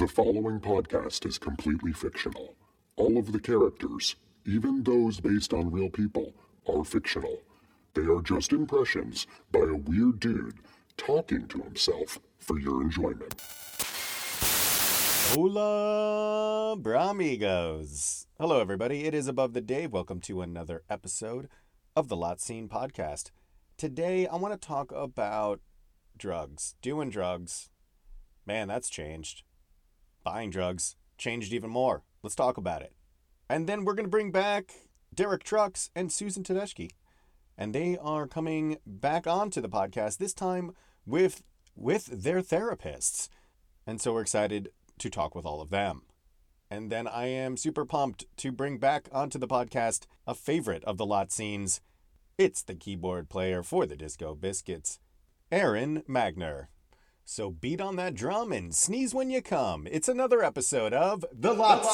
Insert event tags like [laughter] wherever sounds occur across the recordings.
The following podcast is completely fictional. All of the characters, even those based on real people, are fictional. They are just impressions by a weird dude talking to himself for your enjoyment. Hola, Bramigos. Hello, everybody. It is Above the Dave. Welcome to another episode of the Lot Scene Podcast. Today, I want to talk about drugs, doing drugs. Man, that's changed. Buying drugs changed even more. Let's talk about it. And then we're going to bring back Derek Trucks and Susan Tedeschi. And they are coming back onto the podcast, this time with with their therapists. And so we're excited to talk with all of them. And then I am super pumped to bring back onto the podcast a favorite of the lot scenes. It's the keyboard player for the Disco Biscuits, Aron Magner. So beat on that drum and sneeze when you come. It's another episode of The Lot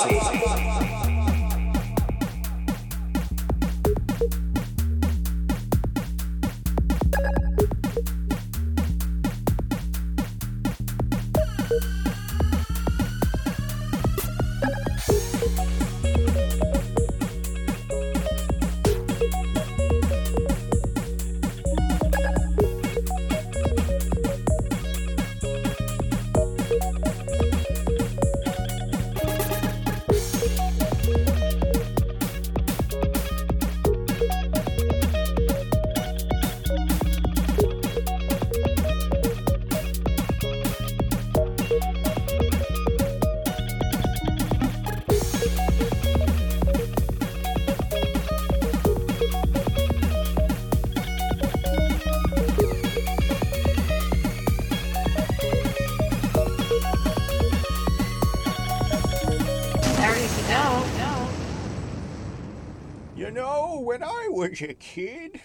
kid.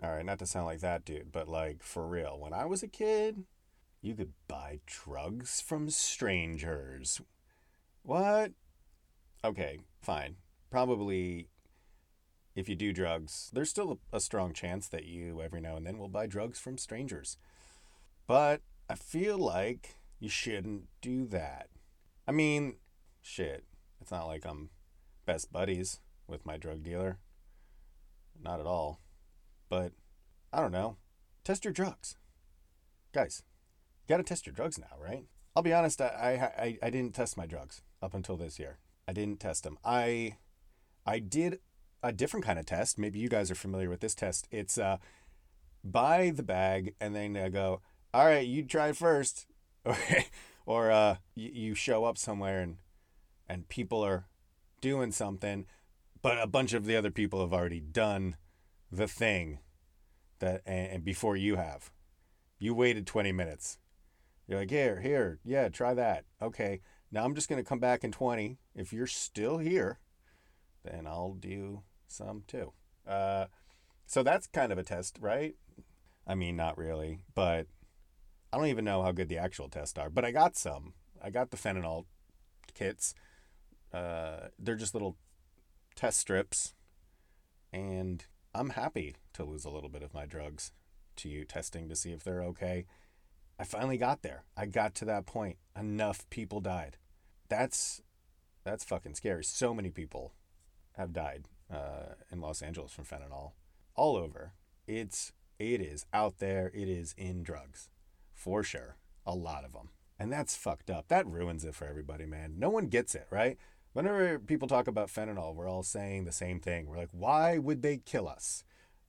All right, not to sound like that dude, but like for real, when I was a kid, you could buy drugs from strangers. What? Okay, fine. Probably if you do drugs, there's still a, strong chance that you every now and then will buy drugs from strangers. But I feel like you shouldn't do that. I mean, shit. It's not like I'm best buddies with my drug dealer. Not at all. But I don't know. Test your drugs. Guys, you gotta test your drugs now, right? I'll be honest, I, I, I, didn't test my drugs up until this year. I didn't test them. I I did a different kind of test. Maybe you guys are familiar with this test. It's uh buy the bag and then uh, go, all right, you try first. [laughs] or uh, you, you show up somewhere and and people are doing something, but a bunch of the other people have already done the thing that and, and before you have. You waited 20 minutes. You're like, here, here, yeah, try that. Okay, now I'm just gonna come back in 20. If you're still here, then I'll do some too. Uh, so that's kind of a test, right? I mean, not really, but I don't even know how good the actual tests are. But I got some. I got the fentanyl kits. Uh, they're just little test strips, and I'm happy to lose a little bit of my drugs to you testing to see if they're okay. I finally got there. I got to that point. Enough people died. That's that's fucking scary. So many people have died uh, in Los Angeles from fentanyl, all over. It's it is out there. It is in drugs, for sure. A lot of them, and that's fucked up. That ruins it for everybody, man. No one gets it, right? Whenever people talk about fentanyl, we're all saying the same thing. We're like, why would they kill us?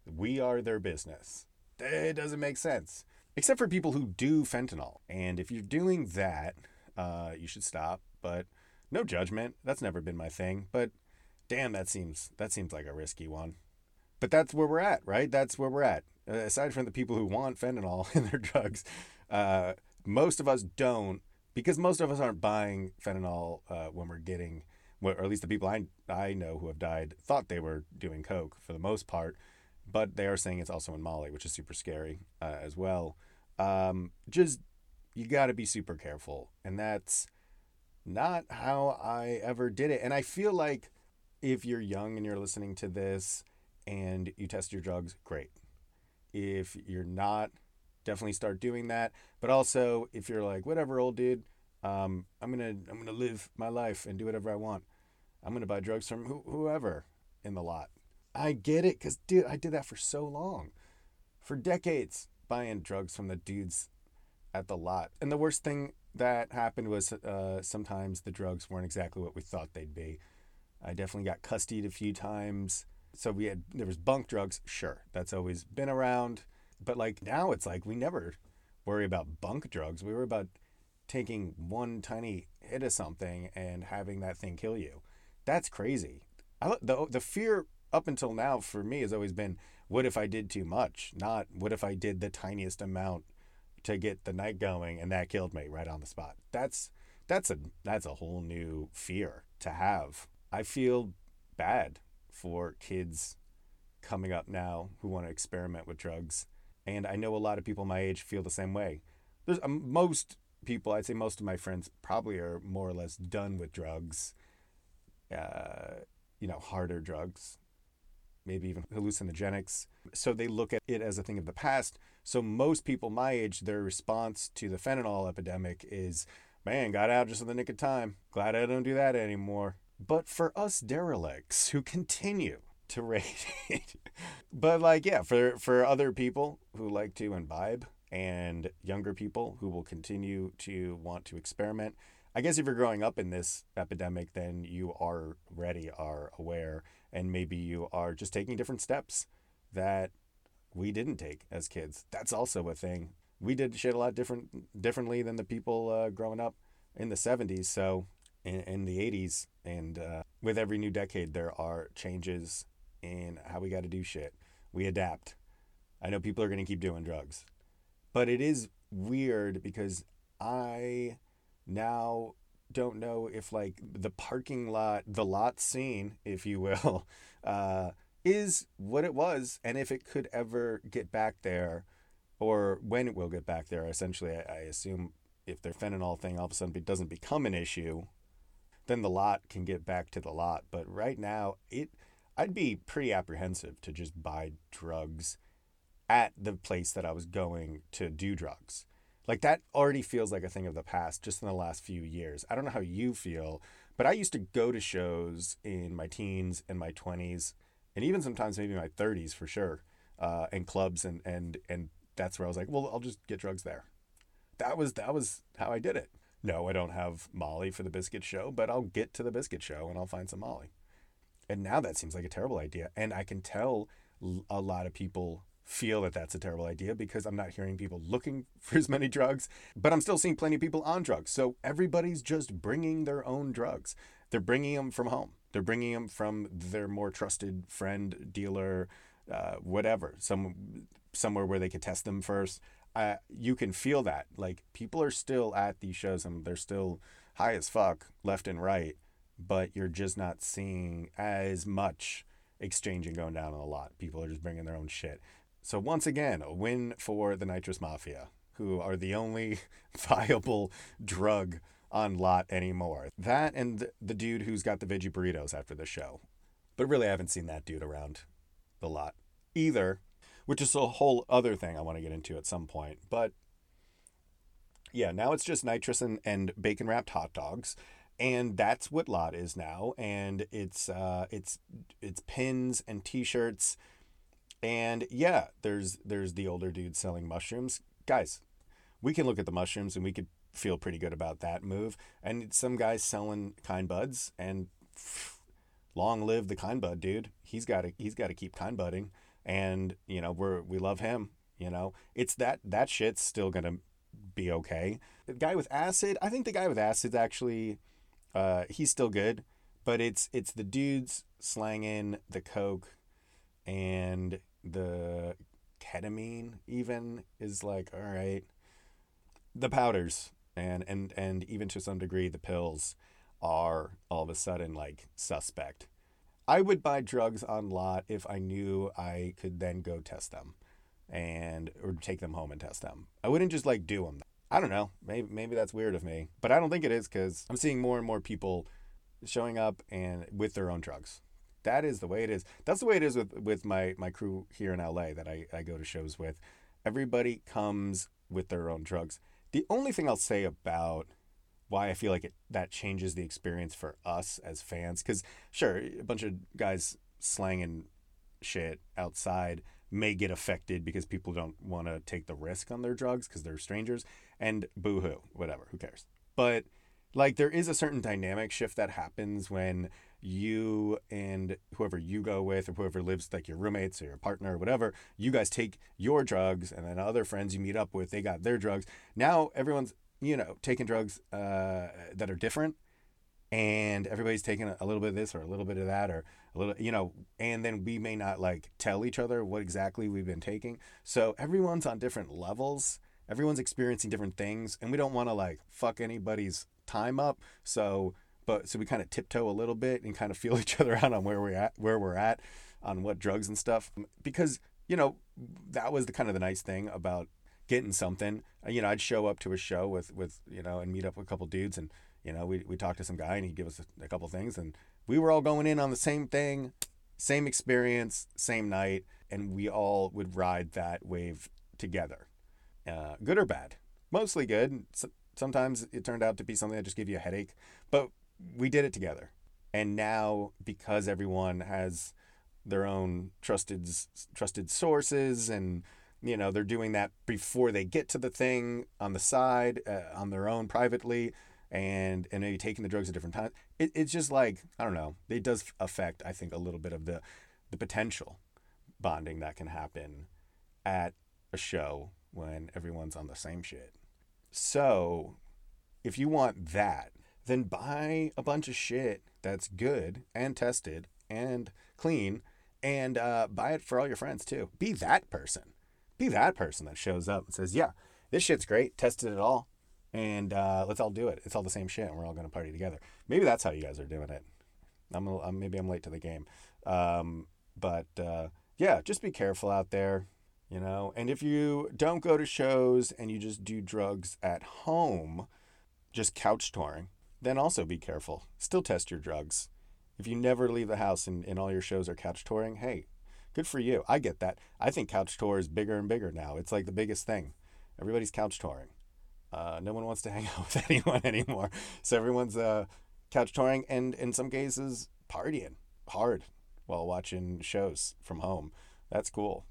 We are their business. It doesn't make sense. Except for people who do fentanyl. And if you're doing that, uh, you should stop. But no judgment. That's never been my thing. But damn, that seems that seems like a risky one. But that's where we're at, right? That's where we're at. Uh, aside from the people who want fentanyl [laughs] in their drugs, uh, most of us don't because most of us aren't buying fentanyl uh, when we're getting, or at least the people I I know who have died thought they were doing coke for the most part, but they are saying it's also in Molly, which is super scary uh, as well. Um, just you got to be super careful, and that's not how I ever did it. And I feel like if you're young and you're listening to this and you test your drugs, great. If you're not, definitely start doing that. But also, if you're like, whatever, old dude, Um, I'm gonna I'm gonna live my life and do whatever I want. I'm gonna buy drugs from who, whoever in the lot. I get it, cause dude, I did that for so long, for decades, buying drugs from the dudes at the lot. And the worst thing that happened was uh, sometimes the drugs weren't exactly what we thought they'd be. I definitely got custodied a few times. So we had there was bunk drugs, sure, that's always been around. But like now it's like we never worry about bunk drugs. We worry about taking one tiny hit of something and having that thing kill you. That's crazy. I, the the fear up until now for me has always been what if I did too much? Not what if I did the tiniest amount to get the night going and that killed me right on the spot. That's that's a that's a whole new fear to have. I feel bad for kids coming up now who want to experiment with drugs. And I know a lot of people my age feel the same way. There's um, most people, I'd say most of my friends probably are more or less done with drugs, uh, you know, harder drugs, maybe even hallucinogenics. So they look at it as a thing of the past. So most people my age, their response to the fentanyl epidemic is, man, got out just in the nick of time. Glad I don't do that anymore. But for us derelicts who continue to [laughs] rate it, but like, yeah, for, for other people who like to imbibe and younger people who will continue to want to experiment, I guess if you're growing up in this epidemic, then you are ready, are aware, and maybe you are just taking different steps that we didn't take as kids. That's also a thing. We did shit a lot different differently than the people uh, growing up in the 70s. So in, in the 80s, and uh, with every new decade, there are changes in how we got to do shit. We adapt. I know people are going to keep doing drugs, but it is weird because I now don't know if like the parking lot, the lot scene, if you will, [laughs] uh, is what it was, and if it could ever get back there, or when it will get back there. Essentially, I, I assume if their fentanyl thing all of a sudden doesn't become an issue, then the lot can get back to the lot. But right now, it I'd be pretty apprehensive to just buy drugs at the place that I was going to do drugs. Like that already feels like a thing of the past just in the last few years. I don't know how you feel, but I used to go to shows in my teens and my 20s and even sometimes maybe my 30s for sure, uh, and clubs and and and that's where I was like, well, I'll just get drugs there. That was that was how I did it. No, I don't have Molly for the biscuit show, but I'll get to the biscuit show and I'll find some Molly. And now that seems like a terrible idea, and I can tell a lot of people feel that that's a terrible idea because I'm not hearing people looking [laughs] for as many drugs, but I'm still seeing plenty of people on drugs. So everybody's just bringing their own drugs. They're bringing them from home. They're bringing them from their more trusted friend, dealer, uh, whatever, some somewhere where they could test them first. Uh, you can feel that. Like people are still at these shows and they're still high as fuck, left and right, but you're just not seeing as much exchanging going down a lot. People are just bringing their own shit. So once again, a win for the Nitrous Mafia, who are the only [laughs] viable drug on lot anymore. That and the dude who's got the veggie burritos after the show. But really, I haven't seen that dude around the lot either, which is a whole other thing I want to get into at some point. But yeah, now it's just nitrous and, and bacon wrapped hot dogs. And that's what lot is now. And it's uh, it's it's pins and t-shirts. And yeah, there's there's the older dude selling mushrooms. Guys, we can look at the mushrooms and we could feel pretty good about that move. And some guys selling kind buds and pff, long live the kind bud dude. He's got to he's got to keep kind budding and you know we're we love him, you know. It's that that shit's still going to be okay. The guy with acid, I think the guy with acid's actually uh he's still good, but it's it's the dudes slanging the coke and the ketamine even is like all right the powders and and and even to some degree the pills are all of a sudden like suspect. I would buy drugs on lot if I knew I could then go test them and or take them home and test them. I wouldn't just like do them. I don't know. Maybe maybe that's weird of me, but I don't think it is cuz I'm seeing more and more people showing up and with their own drugs. That is the way it is. That's the way it is with with my my crew here in LA that I I go to shows with. Everybody comes with their own drugs. The only thing I'll say about why I feel like it that changes the experience for us as fans. Because sure, a bunch of guys slanging shit outside may get affected because people don't want to take the risk on their drugs because they're strangers. And boo hoo, whatever, who cares? But like there is a certain dynamic shift that happens when you and whoever you go with or whoever lives like your roommates or your partner or whatever you guys take your drugs and then other friends you meet up with they got their drugs. Now everyone's you know taking drugs uh, that are different and everybody's taking a little bit of this or a little bit of that or a little you know and then we may not like tell each other what exactly we've been taking. So everyone's on different levels. Everyone's experiencing different things and we don't want to like fuck anybody's time up. So but so we kind of tiptoe a little bit and kind of feel [laughs] each other out on where we're at where we're at on what drugs and stuff because you know that was the kind of the nice thing about getting something. You know i'd show up to a show with with you know and meet up with a couple dudes and you know we we talk to some guy and he'd give us a, a couple things and we were all going in on the same thing same experience same night and we all would ride that wave together uh, good or bad. Mostly good. Sometimes it turned out to be something that just gave you a headache but we did it together. And now because everyone has their own trusted trusted sources and you know they're doing that before they get to the thing on the side uh, on their own privately and and maybe taking the drugs at different times it, it's just like i don't know it does affect i think a little bit of the the potential bonding that can happen at a show when everyone's on the same shit so if you want that then buy a bunch of shit that's good and tested and clean and uh, buy it for all your friends too. Be that person. Be that person that shows up and says, yeah, this shit's great, tested it all, and uh, let's all do it. It's all the same shit, and we're all going to party together. Maybe that's how you guys are doing it. I'm, I'm maybe I'm late to the game, um, but uh, yeah, just be careful out there, you know. And if you don't go to shows and you just do drugs at home, just couch touring, then also be careful. Still test your drugs. If you never leave the house and, and all your shows are couch touring, hey, good for you. I get that. I think couch tour is bigger and bigger now. It's like the biggest thing. Everybody's couch touring. Uh, no one wants to [laughs] hang out with anyone anymore. So everyone's uh, couch touring and in some cases partying hard while watching shows from home. That's cool.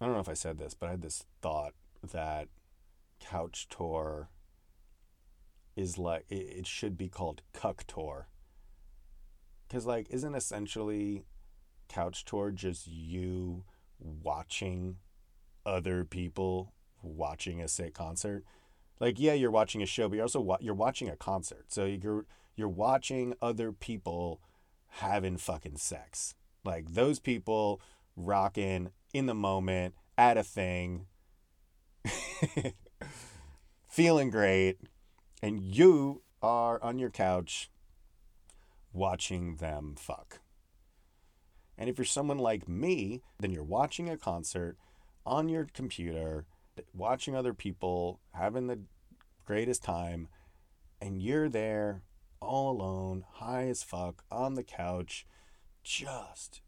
I don't know if I said this, but I had this thought that couch tour is like it, should be called cuck tour. Because like isn't essentially couch tour just you watching other people watching a sick concert? Like yeah you're watching a show but you're also wa- you're watching a concert. So you're you're watching other people having fucking sex. Like those people rocking in the moment at a thing [laughs] feeling great and you are on your couch watching them fuck. And if you're someone like me, then you're watching a concert on your computer, watching other people having the greatest time, and you're there all alone, high as fuck, on the couch, just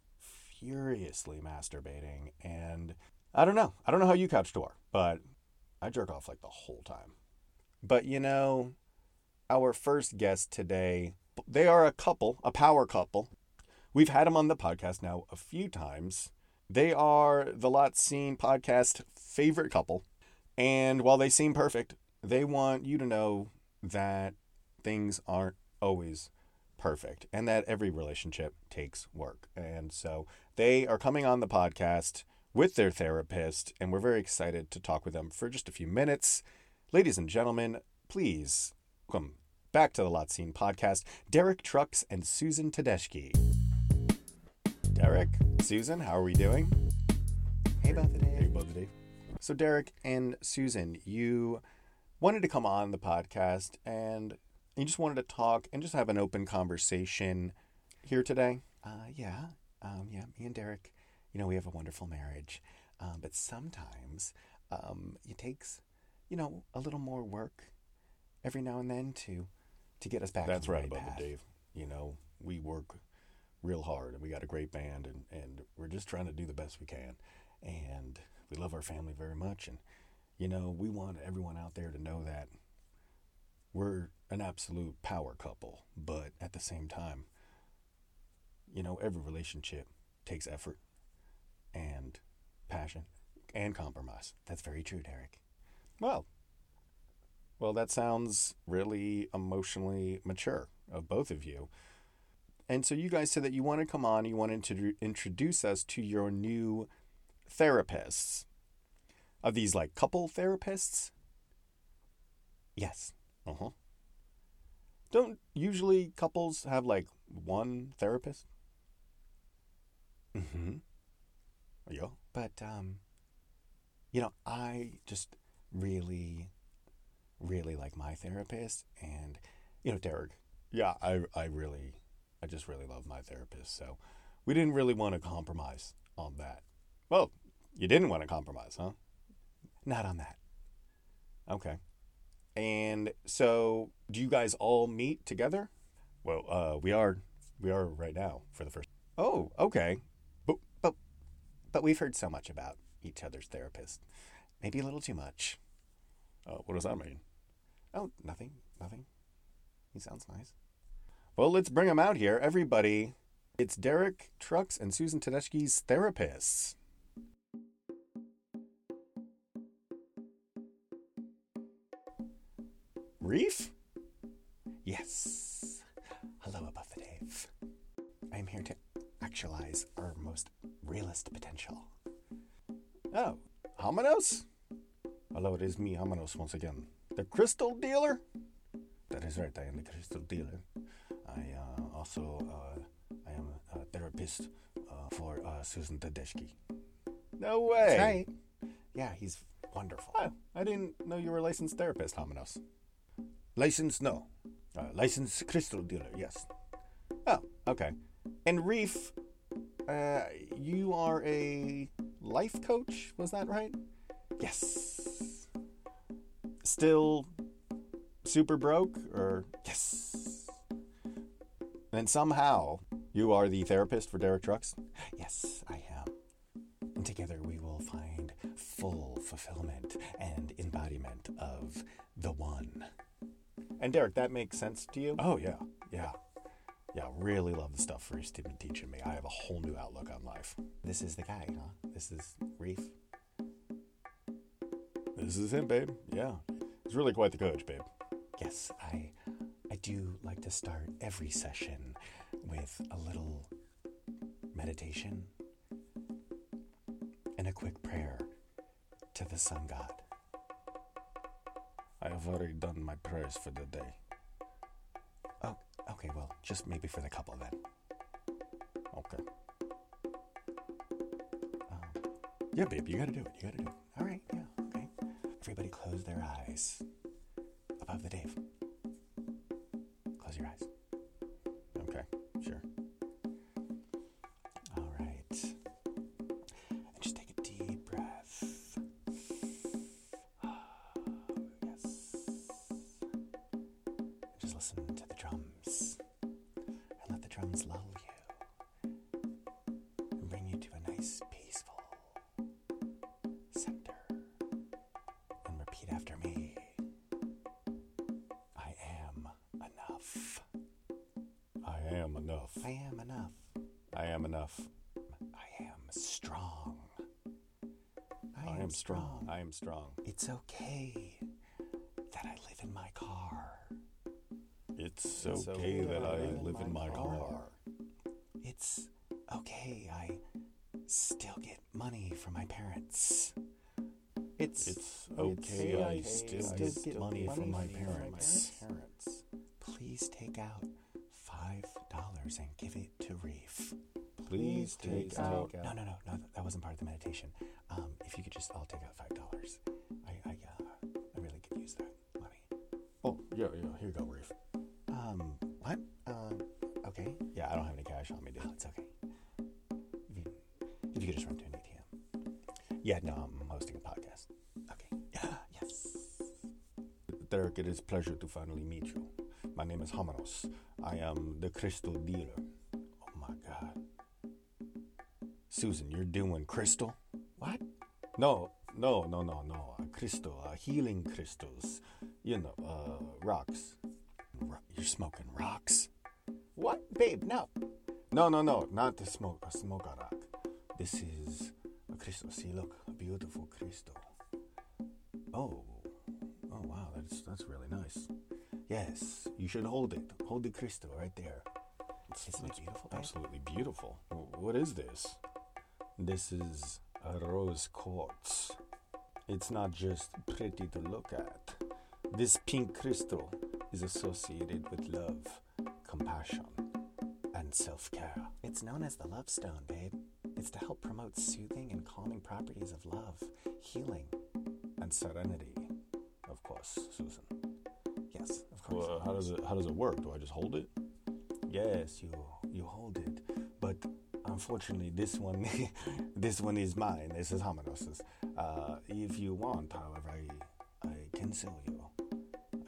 furiously masturbating. And I don't know. I don't know how you couch tour, but I jerk off like the whole time. But you know, our first guest today, they are a couple, a power couple. We've had them on the podcast now a few times. They are the Lot Scene podcast favorite couple. And while they seem perfect, they want you to know that things aren't always perfect and that every relationship takes work. And so they are coming on the podcast with their therapist, and we're very excited to talk with them for just a few minutes. Ladies and gentlemen, please welcome back to the Lot Scene podcast, Derek Trucks and Susan Tedeschi. Derek, Susan, how are we doing? Hey, Buffett. Hey, Buffett. So, Derek and Susan, you wanted to come on the podcast and you just wanted to talk and just have an open conversation here today. Uh, yeah, um, yeah. Me and Derek, you know, we have a wonderful marriage, um, but sometimes um, it takes you know, a little more work every now and then to to get us back. That's right, about it, Dave. You know, we work real hard and we got a great band and, and we're just trying to do the best we can. And we love our family very much and you know, we want everyone out there to know that we're an absolute power couple, but at the same time, you know, every relationship takes effort and passion and compromise. That's very true, Derek. Well, well, that sounds really emotionally mature of both of you. And so you guys said that you want to come on, you wanted to introduce us to your new therapists. Are these like couple therapists? Yes. Uh huh. Don't usually couples have like one therapist? Mm hmm. Yeah. But, um, you know, I just really, really like my therapist. And, you know, Derek, Yeah, I, I really, I just really love my therapist. So we didn't really want to compromise on that. Well, you didn't want to compromise, huh? not on that. Okay. And so, do you guys all meet together? Well, uh, we are, we are right now for the first. Oh, okay. But but, but we've heard so much about each other's therapist. Maybe a little too much. Uh, what does that mean? Oh, nothing. Nothing. He sounds nice. Well, let's bring him out here, everybody. It's Derek Trucks and Susan Tedeschi's therapists. Reef? Yes. Hello, Above the Dave. I am here to actualize our most realist potential. Oh, Hamanos? Hello, it is me, Hamanos, once again. The crystal dealer? That is right, I am the crystal dealer. I uh, also uh, I am a therapist uh, for uh, Susan Tedeschi. No way. That's right. Yeah, he's wonderful. Oh, I didn't know you were a licensed therapist, Hamanos. Licensed, no. Uh, licensed crystal dealer, yes. Oh, okay. And Reef, uh, you are a life coach, was that right? Yes. Still super broke, or Yes. and somehow you are the therapist for Derek Trucks? Yes, I am. And together we will find full fulfillment and embodiment of the one. And Derek, that makes sense to you? Oh yeah, yeah, yeah. Really love the stuff Reef's been teaching me. I have a whole new outlook on life. This is the guy, huh? This is Reef. This is him, babe. Yeah, he's really quite the coach, babe. Yes, I I do like to start every session with a little meditation and a quick prayer to the sun god. I have already done my prayers for the day. Oh, okay, well, just maybe for the couple then. Okay. Yeah, babe, you gotta do it. You gotta do it. all right, yeah, okay. Everybody close their eyes. Above the Dave. I am strong. It's okay that I live in my car. It's okay that I live in my car. It's okay I still get money from my parents. It's It's okay I still get money from my parents. parents. Please take out five dollars and give it to Reef. Please take out. No, no, no, no. That wasn't part of the meditation. Um, if you could just all take out five dollars, I, I, uh, I really could use that money. Oh, yeah, yeah. Here you go, Reef. Um, what? Um, okay. Yeah, I don't have any cash on me, dude. Oh, it's okay. If you, if you could just run to an ATM. Yeah, no, I'm hosting a podcast. Okay. Yeah. [gasps] Yes. Derek, it is a pleasure to finally meet you. My name is Hamanos. I am the crystal dealer. Oh my god. Susan, you're doing crystal? No, no, no, no, no. A crystal, uh, healing crystals. You know, uh, rocks. Ro- you're smoking rocks. What, babe? No. No, no, no, not the smoke, a smoke a rock. This is a crystal. See, look, a beautiful crystal. Oh, oh wow, that's that's really nice. Yes, you should hold it. Hold the crystal right there. Isn't it beautiful, babe? Absolutely beautiful. What is this? This is a rose quartz. It's not just pretty to look at. This pink crystal is associated with love, compassion, and self care. It's known as the love stone, babe. It's to help promote soothing and calming properties of love, healing. And serenity, of course, Susan. Yes, of course. Well, how does it how does it work? Do I just hold it? Yes, you you hold it, unfortunately, this one [laughs] this one is mine. This is Hamanos's. Uh, if you want, however, I I can sell you.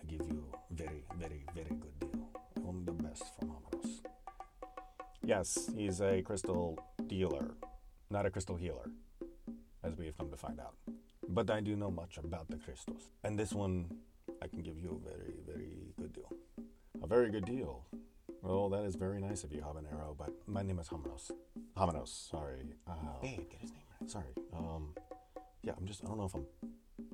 I give you very very very good deal. Only the best from Hamanos. Yes, he's a crystal dealer, not a crystal healer, as we have come to find out. But I do know much about the crystals, and this one I can give you a very very good deal. A very good deal. Well, that is very nice of you, Habanero, but my name is Hamanos. Hamanos, sorry. Uh, Babe, get his name right. sorry. Um, yeah, I'm just, I don't know if I'm,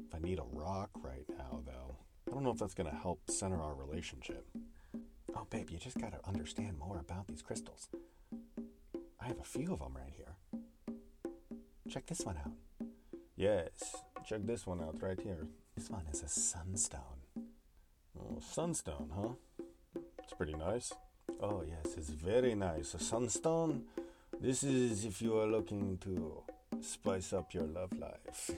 if I need a rock right now, though. I don't know if that's going to help center our relationship. Oh, babe, you just gotta understand more about these crystals. I have a few of them right here. Check this one out. Yes, check this one out right here. This one is a sunstone. Oh, sunstone, huh? It's pretty nice. Oh, yes, it's very nice. A sunstone? This is if you are looking to spice up your love life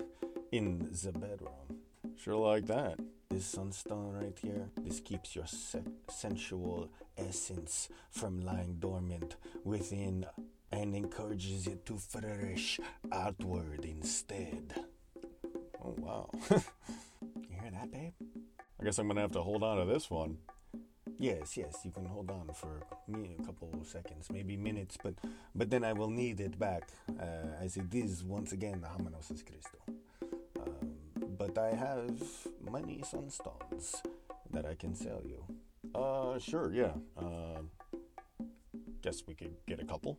in the bedroom. Sure like that. This sunstone right here, this keeps your se- sensual essence from lying dormant within and encourages it to flourish outward instead. Oh, wow. [laughs] You hear that, babe? I guess I'm gonna have to hold on to this one. Yes, yes, you can hold on for me a couple of seconds, maybe minutes, but but then I will need it back, uh, as it is once again the Hamanos's crystal. Um, but I have many sunstones that I can sell you. Uh, sure, yeah. Uh, guess we could get a couple.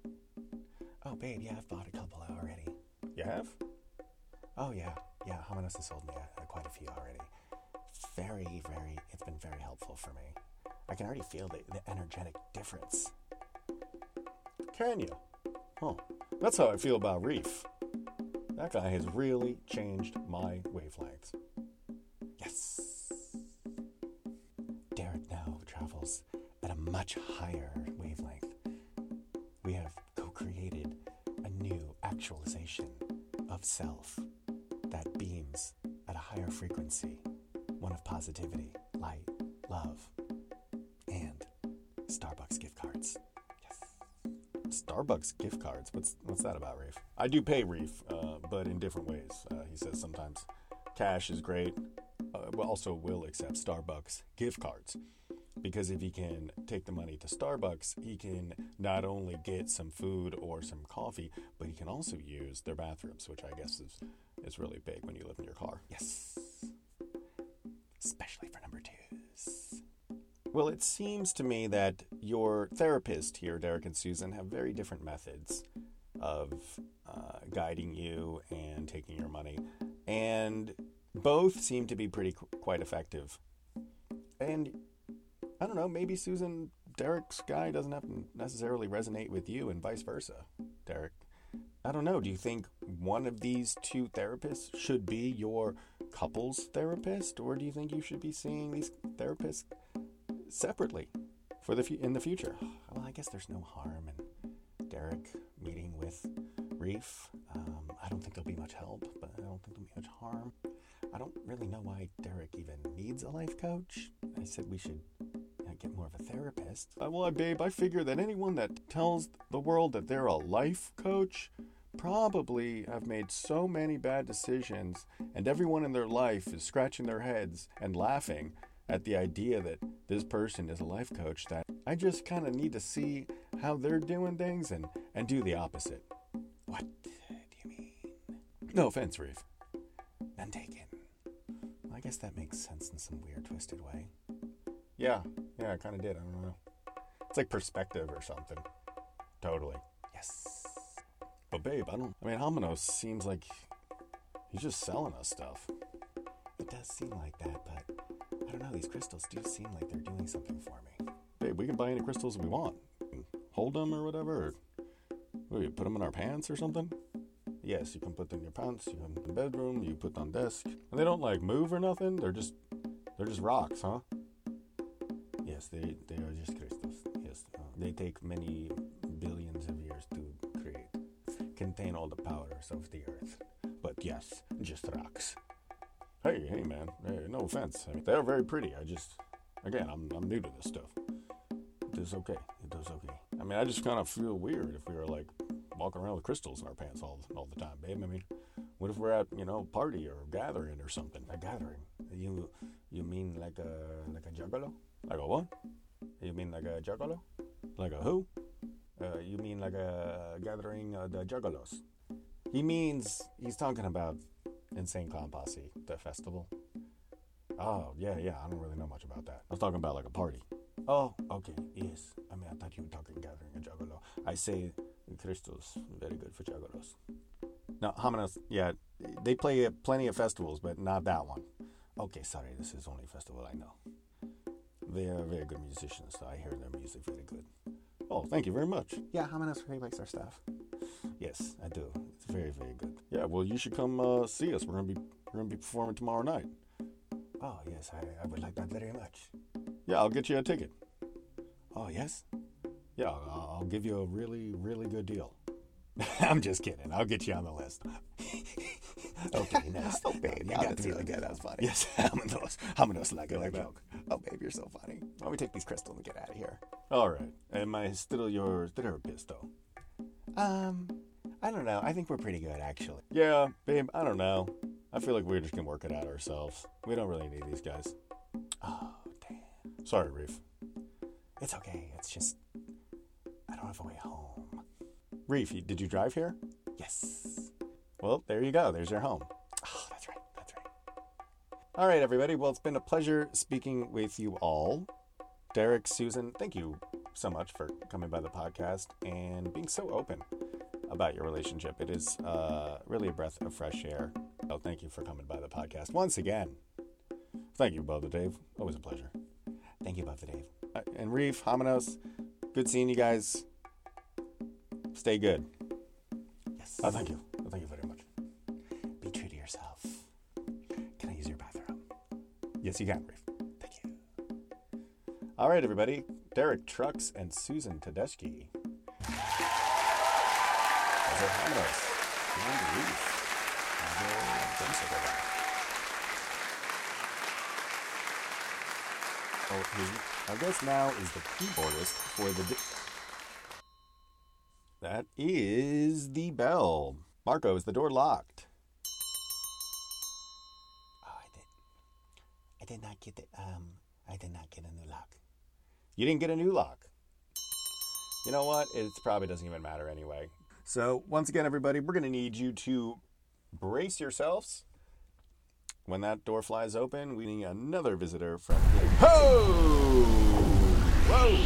Oh, babe, yeah, I've bought a couple already. You have? Oh, yeah, yeah, Hamanos has sold me uh, quite a few already. Very, very, it's been very helpful for me. I can already feel the, the energetic difference. Can you? Huh. That's how I feel about Reef. That guy has really changed my wavelengths. Yes. Derek now travels at a much higher wavelength. We have co created a new actualization of self that beams at a higher frequency, one of positivity, Starbucks gift cards. What's what's that about, Reef? I do pay Reef, uh, but in different ways. Uh, he says sometimes cash is great, uh, also will accept Starbucks gift cards because if he can take the money to Starbucks, he can not only get some food or some coffee, but he can also use their bathrooms, which I guess is is really big when you live in your car. Yes. Especially for number twos. Well, it seems to me that your therapist here, Derek and Susan, have very different methods of uh, guiding you and taking your money, and both seem to be pretty qu- quite effective. And I don't know, maybe Susan, Derek's guy doesn't have to necessarily resonate with you, and vice versa, Derek. I don't know. Do you think one of these two therapists should be your couples therapist, or do you think you should be seeing these therapists separately for the in the future? Well, I guess there's no harm in Derek meeting with Reef. Um, I don't think there'll be much help, but I don't think there'll be much harm. I don't really know why Derek even needs a life coach. I said we should know, get more of a therapist. Uh, well, babe, I figure that anyone that tells the world that they're a life coach probably have made so many bad decisions, and everyone in their life is scratching their heads and laughing at the idea that this person is a life coach that I just kind of need to see how they're doing things and, and do the opposite. What do you mean? No offense, Reef. None taken. I guess that makes sense in some weird, twisted way. Yeah, yeah, I kind of did. I don't know. It's like perspective or something. Totally. Yes. But babe, I don't. I mean, Hamanos seems like he's just selling us stuff. It does seem like that, but I don't know. These crystals do seem like they're doing something for me. Babe, we can buy any crystals we want. Hold them or whatever. Or, you put them in our pants or something? Yes, you can put them in your pants. You can put them in the bedroom. You put them on desk. And they don't like move or nothing. They're just they're just rocks, huh? Yes, they they are just crystals. Yes, uh, they take many billions of years to create, contain all the powers of the earth. But yes, just rocks. Hey, hey, man. Hey, no offense. I mean, they are very pretty. I just, again, I'm I'm new to this stuff. It is okay. It does okay. I mean, I just kind of feel weird if we were like walking around with crystals in our pants all all the time, babe. I mean, what if we're at you know party or gathering or something? A gathering. You you mean like a like a juggalo? Like a what? You mean like a juggalo? Like a who? Uh, you mean like a gathering of the juggalos? He means he's talking about Insane Clown Posse, the festival. Oh yeah, yeah. I don't really know much about that. I was talking about like a party. Oh, okay. Yes. I mean, I thought you were talking gathering a juggalo. I say crystals very good for juggalos. No, Hamanos, yeah, they play at plenty of festivals, but not that one. Okay, sorry, this is only festival I know. They are very good musicians, so I hear their music very good. Oh, thank you very much. Yeah, Hamanos really likes our stuff. Yes, I do. It's very, very good. Yeah, well, you should come uh, see us. We're gonna be we're gonna be performing tomorrow night. Oh yes, I, I would like that very much. Yeah, I'll get you a ticket. Oh yes. Yeah, I'll, I'll give you a really really good deal. [laughs] I'm just kidding. I'll get you on the list. [laughs] okay, nice. Oh, babe, you yeah, got that's me really good. that. That was funny. Yes, Hamanos. Hamanos like Good that like joke. Oh, babe, you're so funny. Why don't we take these crystals and get out of here? All right. Am I still your therapist, though? Um, I don't know. I think we're pretty good, actually. Yeah, babe, I don't know. I feel like we're just gonna work it out ourselves. We don't really need these guys. Oh, damn. Sorry, Reef. It's okay. It's just I don't have a way home. Reef, did you drive here? Yes. Well, there you go. There's your home. Oh, that's right. That's right. All right, everybody. Well, it's been a pleasure speaking with you all. Derek, Susan, thank you so much for coming by the podcast and being so open about your relationship. It is uh, really a breath of fresh air. So thank you for coming by the podcast once again. Thank you, Bubba Dave. Always a pleasure. Thank you, Buffett Dave. Uh, and Reef, Hamanos, good seeing you guys. Stay good. Yes. Oh, thank you. Oh, thank you very much. Be true to yourself. Can I use your bathroom? Yes, you can, Reef. Thank you. All right, everybody. Derek Trucks and Susan Tedeschi. Those are Hamanos. And Reef. And, uh, Drumstick over. Oh, our guest now is the keyboardist for the. Di- that is the bell. Marco, is the door locked? Oh, I did. I did not get it. Um, I did not get a new lock. You didn't get a new lock. You know what? It probably doesn't even matter anyway. So, once again, everybody, we're going to need you to brace yourselves. When that door flies open, we need another visitor from the. Ho! Whoa!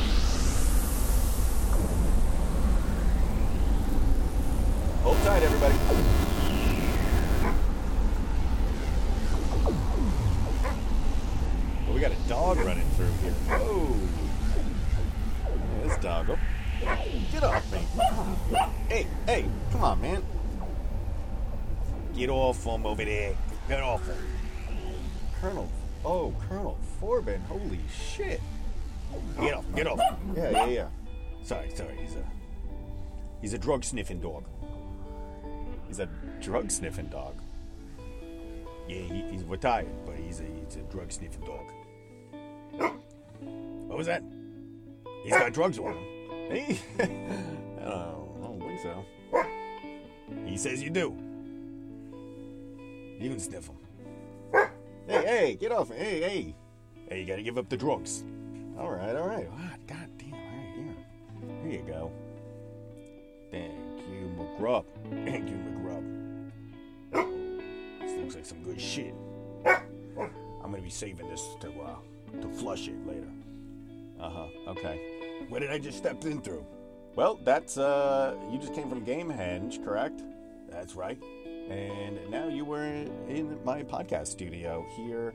Hold tight, everybody. Well, we got a dog running through here. Whoa! This dog. Oh. Get off me! Hey, hey, come on, man! Get off him over there! Get off him! Colonel, oh, Colonel Forbin! Holy shit! Get off! Get off! Yeah, yeah, yeah. Sorry, sorry. He's a he's a drug sniffing dog. He's a drug sniffing dog. Yeah, he, he's retired, but he's a he's a drug sniffing dog. What was that? He's got drugs on him. [laughs] Hey, I don't, don't think so. He says you do. You can sniff him. Hey, hey, get off! Hey, hey, hey! You gotta give up the drugs. All right, all right. Ah, God damn! All right, here, here you go. Thank you, McGrupp. Thank you, McGrupp. This looks like some good shit. I'm gonna be saving this to uh, to flush it later. Uh huh. Okay. What did I just step in through? Well, that's uh, you just came from Gamehendge, correct? That's right. And now you were in my podcast studio here,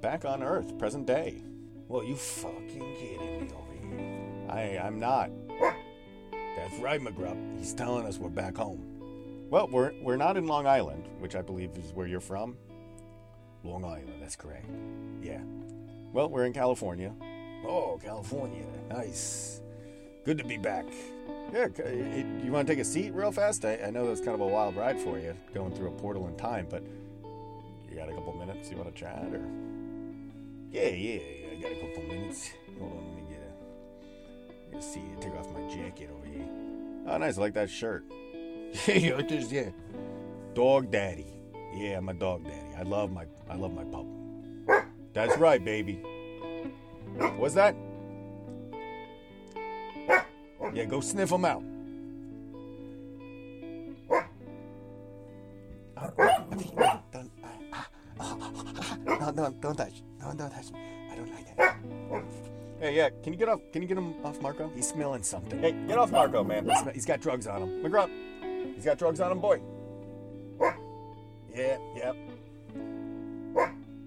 back on Earth, present day. Well, you fucking kidding me over here? I I'm not. That's right, McGrupp. He's telling us we're back home. Well, we're we're not in Long Island, which I believe is where you're from. Long Island, that's correct. Yeah. Well, we're in California. Oh, California. Nice. Good to be back. Yeah, uh, you want to take a seat real fast? I, I know that's kind of a wild ride for you, going through a portal in time, but you got a couple minutes? You want to chat, or? Yeah, yeah, yeah, I got a couple minutes. Hold on, let me get a. Let me see. Take off my jacket over here. Oh, nice. I like that shirt. [laughs] yeah, yeah. Dog daddy. Yeah, I'm a dog daddy. I love my I love my pup. That's right, baby. What's that? Yeah, go sniff them out. Don't, no, no, don't touch. No, don't touch me. I don't like that. Hey, yeah, can you get off? Can you get him off, Marco? He's smelling something. Hey, get off, Marco, man. He's- got drugs on him. McGrupp, he's got drugs on him, boy. Yeah, yeah.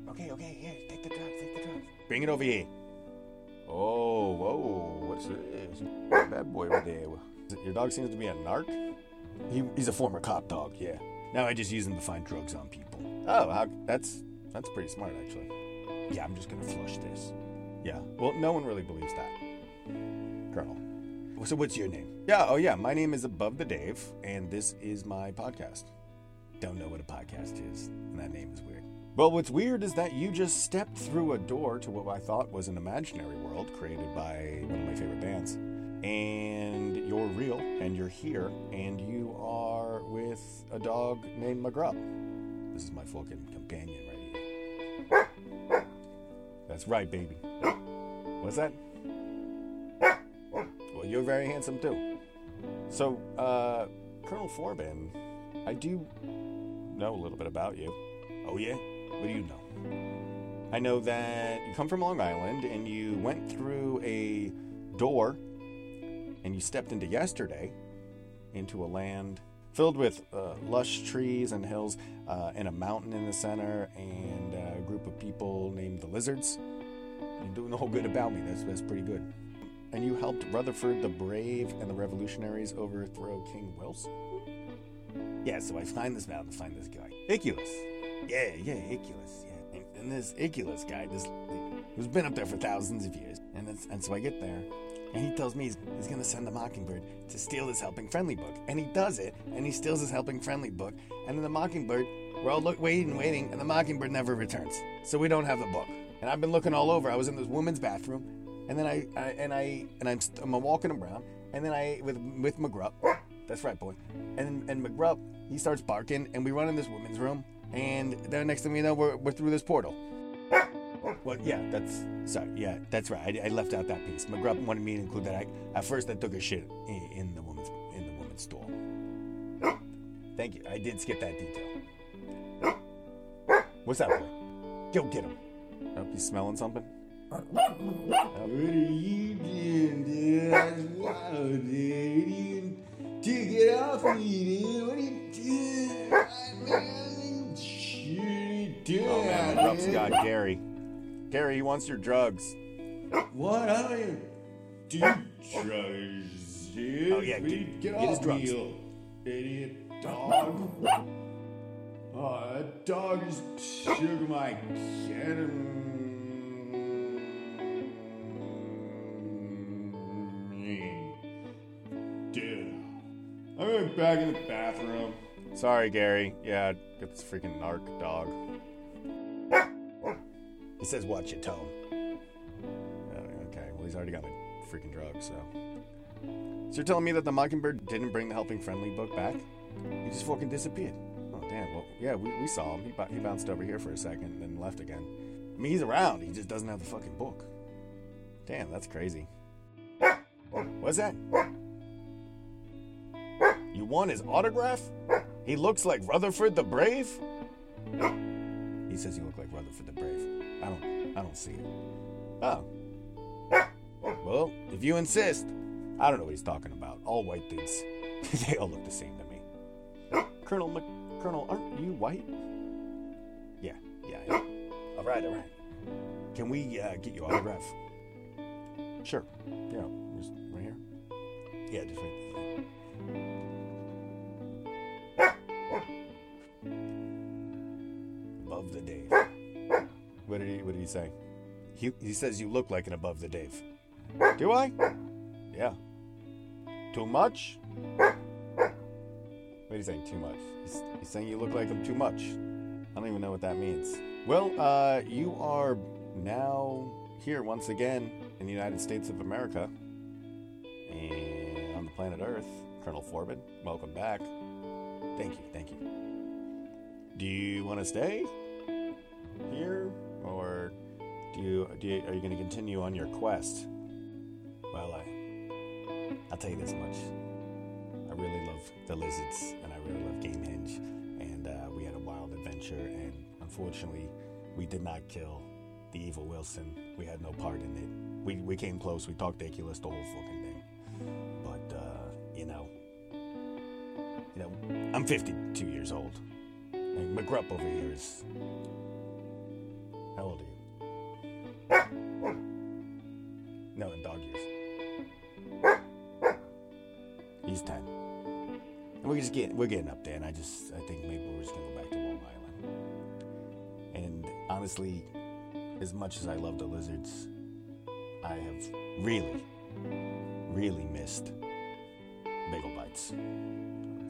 Okay, okay, here, take the drugs, take the drugs. Bring it over here. Oh, whoa, what's this? Bad boy over there. Your dog seems to be a narc? He, he's a former cop dog, yeah. Now I just use him to find drugs on people. Oh, how, that's that's pretty smart, actually. Yeah, I'm just gonna flush this. Yeah, well, no one really believes that. Colonel. So what's your name? Yeah, oh yeah, my name is Above the Dave, and this is my podcast. Don't know what a podcast is, and that name is weird. Well, what's weird is that you just stepped through a door to what I thought was an imaginary world created by one of my favorite bands. And you're real, and you're here, and you are with a dog named McGrupp. This is my fucking companion right here. That's right, baby. What's that? Well, you're very handsome too. So, uh, Colonel Forbin, I do know a little bit about you. Oh, yeah? What do you know? I know that you come from Long Island and you went through a door and you stepped into yesterday into a land filled with uh, lush trees and hills uh, and a mountain in the center and a group of people named the Lizards. Doing the whole good about me. That's, that's pretty good. And you helped Rutherford the Brave and the Revolutionaries overthrow King Wilson? Yeah, so I find this mountain, find this guy. Icculus. Yeah, yeah, Icculus. Yeah. And, and this Icculus guy, this who's been up there for thousands of years. And, and so I get there, and he tells me he's, he's going to send a mockingbird to steal this Helping Friendly book. And he does it, and he steals his Helping Friendly book. And then the mockingbird, we're all look, waiting and waiting, and the mockingbird never returns. So we don't have the book. And I've been looking all over. I was in this woman's bathroom, and then I, I and I and I'm, I'm walking around, and then I with with McGrupp. That's right, boy. And and McGrupp, he starts barking, and we run in this woman's room, and then next thing we know, we're, we're through this portal. Well, yeah, that's sorry. Yeah, that's right. I, I left out that piece. McGrupp wanted me to include that. I, at first, I took a shit in, in the woman's in the woman's stall. Thank you. I did skip that detail. What's that boy? Go get him. I Hope he's smelling something. What are you doing, dude? That's wild, dude. To get off me, dude. What are you doing? Man, shit. Oh man, McGrupp's got Gary. Gary, he wants your drugs. What are you? Do drugs, dude. Oh, yeah, Please dude. Get, Get his off drugs. me, idiot dog. oh, that dog just shook my ketamine. Dude, I'm going back in the bathroom. Sorry, Gary. Yeah, get this freaking narc dog. He says, "Watch your tone." Uh, okay, well he's already got my freaking drugs, so. So you're telling me that the Mockingbird didn't bring the Helping Friendly book back? He just fucking disappeared. Oh damn. Well, yeah, we, we saw him. He, he bounced over here for a second, and then left again. I mean, he's around. He just doesn't have the fucking book. Damn, that's crazy. What's that? You want his autograph? He looks like Rutherford the Brave? [gasps] He says you look like Rutherford the Brave. I don't I don't see it. Oh. Well, if you insist. I don't know what he's talking about. All white dudes. [laughs] they all look the same to me. [gasps] Colonel Mc... Colonel, aren't you white? Yeah, yeah. I am. All right, all right. Can we uh, get your autograph? Sure. Yeah, just right here. Yeah, just right there. Say? He he says you look like an above the Dave. Do I? Yeah. Too much? What are you saying? Too much? He's, he's saying you look like him too much. I don't even know what that means. Well, uh, you are now here once again in the United States of America and on the planet Earth. Colonel Forbin, welcome back. Thank you, thank you. Do you want to stay you, are you going to continue on your quest? Well, I I'll tell you this much. I really love the lizards, and I really love Gamehendge, and uh, we had a wild adventure, and unfortunately, we did not kill the evil Wilson. We had no part in it. We we came close. We talked to Aculus the whole fucking thing, but uh, you know, you know, I'm 52 years old. And McGrupp over here is. We're getting up there, and I just I think maybe we're just gonna go back to Long Island. And honestly, as much as I love the lizards, I have really, really missed bagel bites.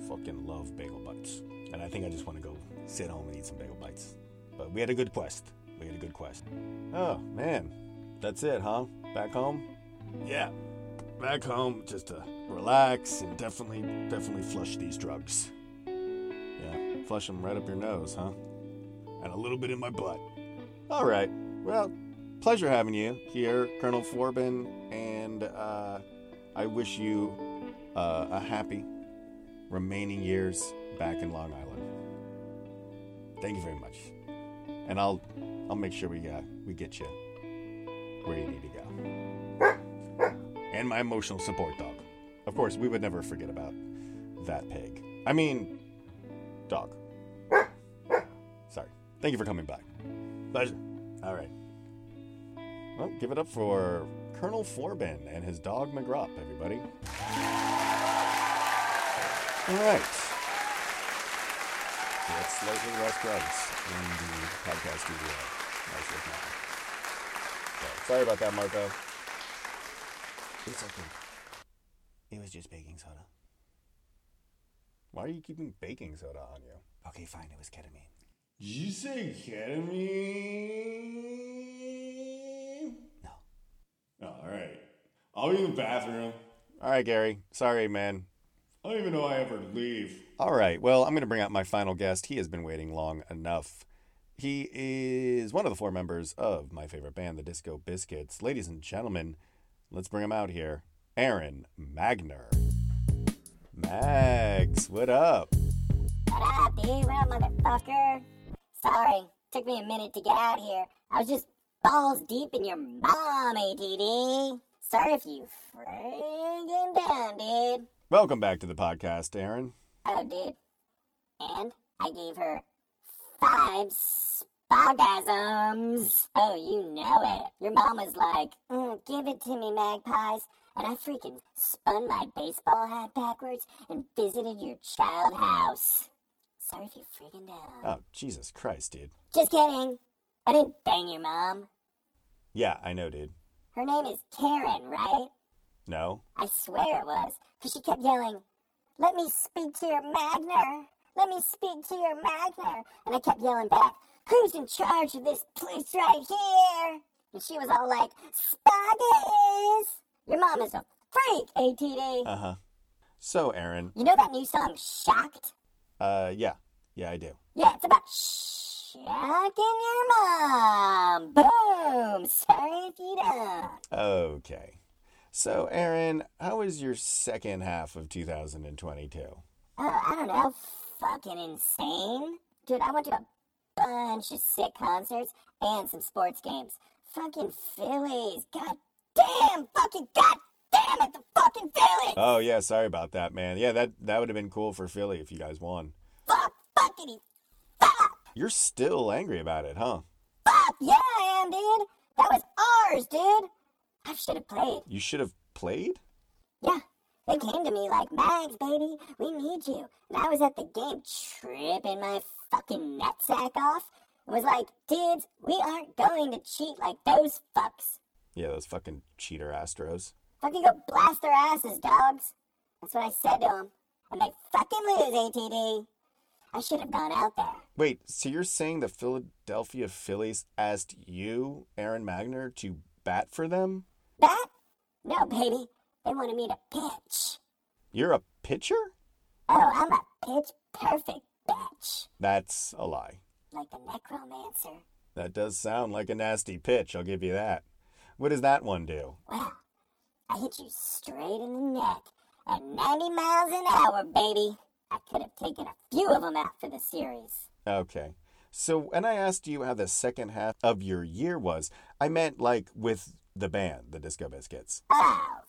Fucking love bagel bites. And I think I just want to go sit home and eat some bagel bites. But we had a good quest. We had a good quest. Oh, man. That's it, huh? Back home? Yeah. Back home just to relax and definitely, definitely flush these drugs. Yeah, flush them right up your nose, huh? And a little bit in my butt. All right. Well, pleasure having you here, Colonel Forbin, and uh, I wish you uh, a happy remaining years back in Long Island. Thank you very much, and I'll I'll make sure we uh, we get you where you need to go. And my emotional support dog. Of course, we would never forget about that pig. I mean, dog. Sorry. Thank you for coming by. Pleasure. All right. Well, give it up for Colonel Forbin and his dog McGrupp, everybody. All right. That's slightly less drugs in the podcast studio. So, sorry about that, Marco. It's okay. It was just baking soda. Why are you keeping baking soda on you? Okay, fine. It was ketamine. Did you say ketamine? No. Oh, all right. I'll be in the bathroom. All right, Gary. Sorry, man. I don't even know I ever leave. All right. Well, I'm going to bring out my final guest. He has been waiting long enough. He is one of the four members of my favorite band, the Disco Biscuits. Ladies and gentlemen, let's bring him out here. Aron Magner. Mags, what up? What up, dude? What up, motherfucker? Sorry, took me a minute to get out here. I was just balls deep in your mom, ATD. Sorry if you friggin' down, dude. Welcome back to the podcast, Aron. Oh, dude. And I gave her five spogasms. Oh, you know it. Your mom was like, mm, give it to me, magpies. And I freaking spun my baseball hat backwards and visited your child house. Sorry if you freaking down. Oh, Jesus Christ, dude. Just kidding. I didn't bang your mom. Yeah, I know, dude. Her name is Karen, right? No? I swear it was. Because she kept yelling, Let me speak to your Magner. Let me speak to your Magner. And I kept yelling back, Who's in charge of this place right here? And she was all like, Spaghetti. Your mom is a freak, ATD. Uh huh. So, Aron, you know that new song, Shocked? uh, yeah. Yeah, I do. Yeah, it's about shocking your mom. Boom. Sorry if you don't. Okay. So, Aron, how was your second half of 2022? Oh, I don't know. Fucking insane. Dude, I went to a bunch of sick concerts and some sports games. Fucking Phillies. God damn, fucking god damn it, the fucking Phillies! Oh yeah, sorry about that, man. Yeah, that that would have been cool for Philly if you guys won. Fuck, fuckity, fuck! You're still angry about it, huh? Fuck, yeah, I am, dude! That was ours, dude! I should have played. You should have played? Yeah, they came to me like, Mags, baby, we need you. And I was at the game tripping my fucking nutsack off. and was like, dudes, we aren't going to cheat like those fucks. Yeah, those fucking cheater Astros. Fucking go blast their asses, dogs. That's what I said to them. And they fucking lose, ATD. I should have gone out there. Wait, so you're saying the Philadelphia Phillies asked you, Aron Magner, to bat for them? Bat? No, baby. They wanted me to pitch. You're a pitcher? Oh, I'm a pitch perfect bitch. That's a lie. Like the necromancer. That does sound like a nasty pitch, I'll give you that. What does that one do? Well, I hit you straight in the neck at 90 miles an hour, baby. I could have taken a few of them out for the series. Okay. So when I asked you how the second half of your year was, I meant like with the band, the Disco Biscuits. Oh,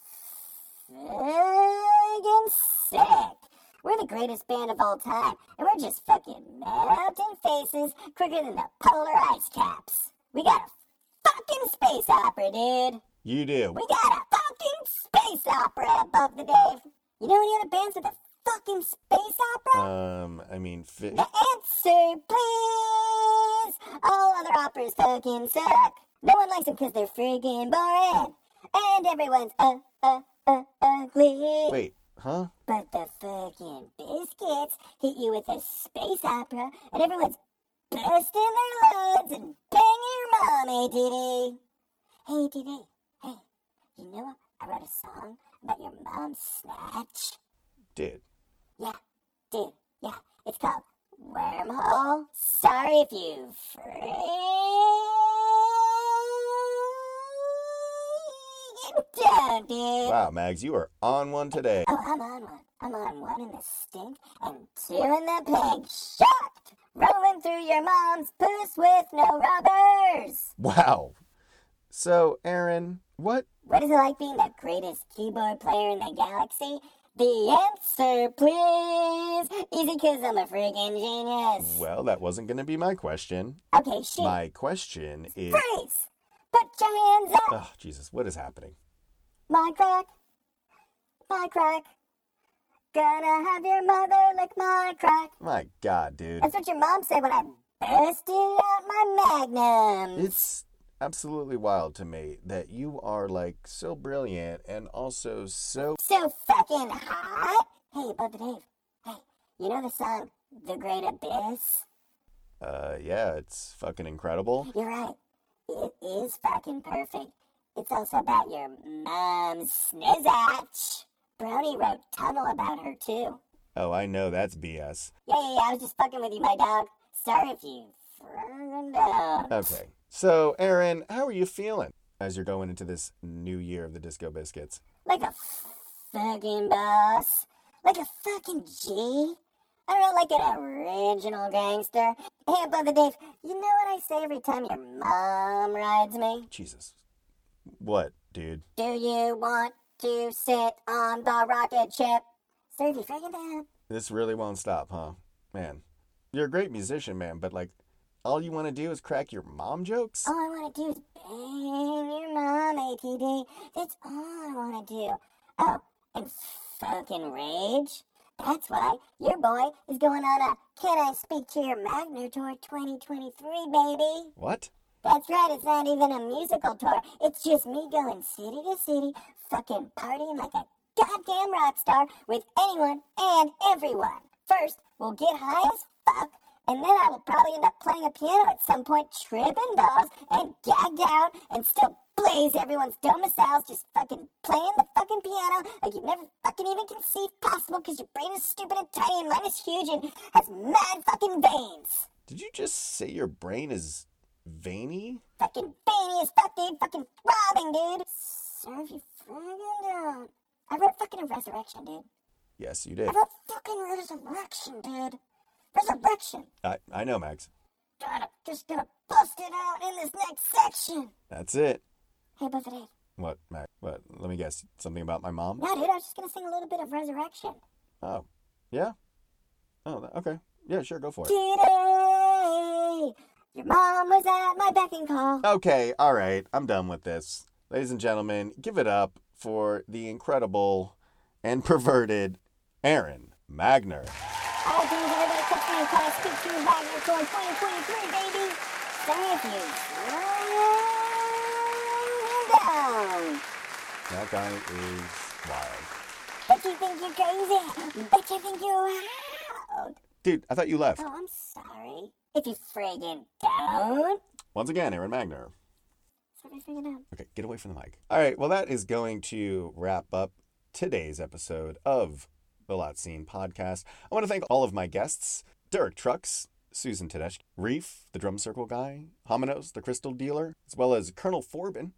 friggin' sick. We're the greatest band of all time, and we're just fucking melting faces quicker than the polar ice caps. We got a fucking space opera, dude. You do. We got a fucking space opera above the Dave. You know any other bands with a fucking space opera? Um, I mean, fi- The answer, please! All other operas fucking suck. No one likes them because they're friggin' boring. And everyone's uh, uh, uh, ugly. wait, huh? But the fucking biscuits hit you with a space opera, and everyone's busting their loads and banging your mom, ATD. Hey, ATD, hey, you know I wrote a song about your mom's snatch? Did. Yeah, did. yeah, it's called Wormhole. Sorry if you freaked out, dude. Wow, Mags, you are on one today. Oh, I'm on one. I'm on one in the stink and two in the pink. Shocked! Rolling through your mom's puss with no rubbers. Wow. So, Aron, what? What is it like being the greatest keyboard player in the galaxy? The answer, please. Easy, cause I'm a freaking genius. Well, that wasn't going to be my question. Okay, shit. My question is. Freeze! Put your hands up. Oh, Jesus, what is happening? My crack. My crack. Gonna have your mother lick my crack. My God, dude. That's what your mom said when I busted out my magnum. It's absolutely wild to me that you are like so brilliant and also so. So fucking hot. Hey, Bubba Dave. Hey, you know the song The Great Abyss? Uh, yeah, it's fucking incredible. You're right. It is fucking perfect. It's also about your mom's snizzatch. Brownie wrote Tunnel about her too. Oh, I know that's BS. Yeah, yeah, yeah, I was just fucking with you, my dog. Sorry if you frowned out. Okay. So, Aron, how are you feeling as you're going into this new year of the Disco Biscuits? Like a fucking boss. Like a fucking G. I don't know, like an original gangster. Hey, Brother Dave, you know what I say every time your mom rides me? Jesus. What, dude? Do you want to sit on the rocket ship? Serve you friggin' down. This really won't stop, huh? Man, you're a great musician, man, but like, all you want to do is crack your mom jokes? All I want to do is bang your mom, ATD. That's all I want to do. Oh, and fucking rage. That's why your boy is going on a Can I Speak to Your Magner Tour 2023, baby. What? That's right, it's not even a musical tour. It's just me going city to city, fucking partying like a goddamn rock star with anyone and everyone. First, we'll get high as fuck, and then I will probably end up playing a piano at some point, tripping balls and gagged out, and still blaze everyone's domiciles just fucking playing the fucking piano like you've never fucking even conceived possible because your brain is stupid and tiny and mine is huge and has mad fucking veins. Did you just say your brain is veiny? Fucking veiny as fuck, dude. Fucking robbing, dude. Serve you friggin' down. I wrote fucking resurrection, dude. Yes, you did. I wrote fucking resurrection, dude. Resurrection. I, I know, Max. gonna, just gonna bust it out in this next section. That's it. Hey, Buffett, hey. What, Max? What? Let me guess. Something about my mom? No, dude, I was just gonna sing a little bit of Resurrection. Oh, yeah. Oh, okay. Yeah, sure. Go for it. Today, your mom was at my beck and call. Okay, all right. I'm done with this. Ladies and gentlemen, give it up for the incredible and perverted Aron Magner. All right, dudes, everybody catch me until I speak to you Magner Tour 2023, baby. Thank you. Down. That guy is wild. Bet you think you're crazy. Bet you think you're wild. Dude, I thought you left. Oh, I'm sorry. If you friggin' don't. Once again, Aron Magner. Sorry, friggin' don't. Okay, get away from the mic. All right, well, that is going to wrap up today's episode of the Lot Scene podcast. I want to thank all of my guests Derek Trucks, Susan Tedeschi, Reef, the drum circle guy, Hamanos, the crystal dealer, as well as Colonel Forbin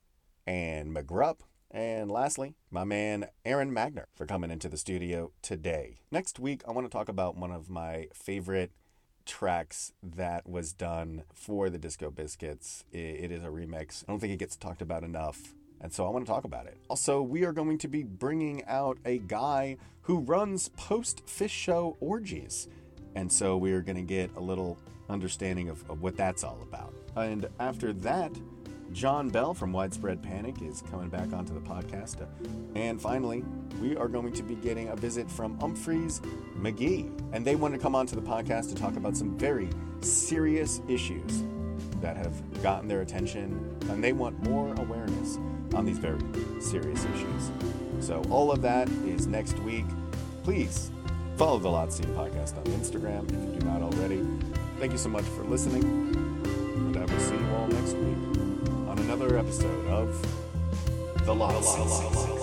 and McGrupp. And lastly, my man Aron Magner for coming into the studio today. Next week, I want to talk about one of my favorite tracks that was done for the Disco Biscuits. It is a remix. I don't think it gets talked about enough. And so I want to talk about it. Also, we are going to be bringing out a guy who runs post Phish show orgies. And so we are going to get a little understanding of, of what that's all about. And after that, John Bell from Widespread Panic is coming back onto the podcast. And finally, we are going to be getting a visit from Umphrey's McGee. And they want to come onto the podcast to talk about some very serious issues that have gotten their attention. And they want more awareness on these very serious issues. So, all of that is next week. Please follow the Lot Scene podcast on Instagram if you do not already. Thank you so much for listening. Another episode of The Scene.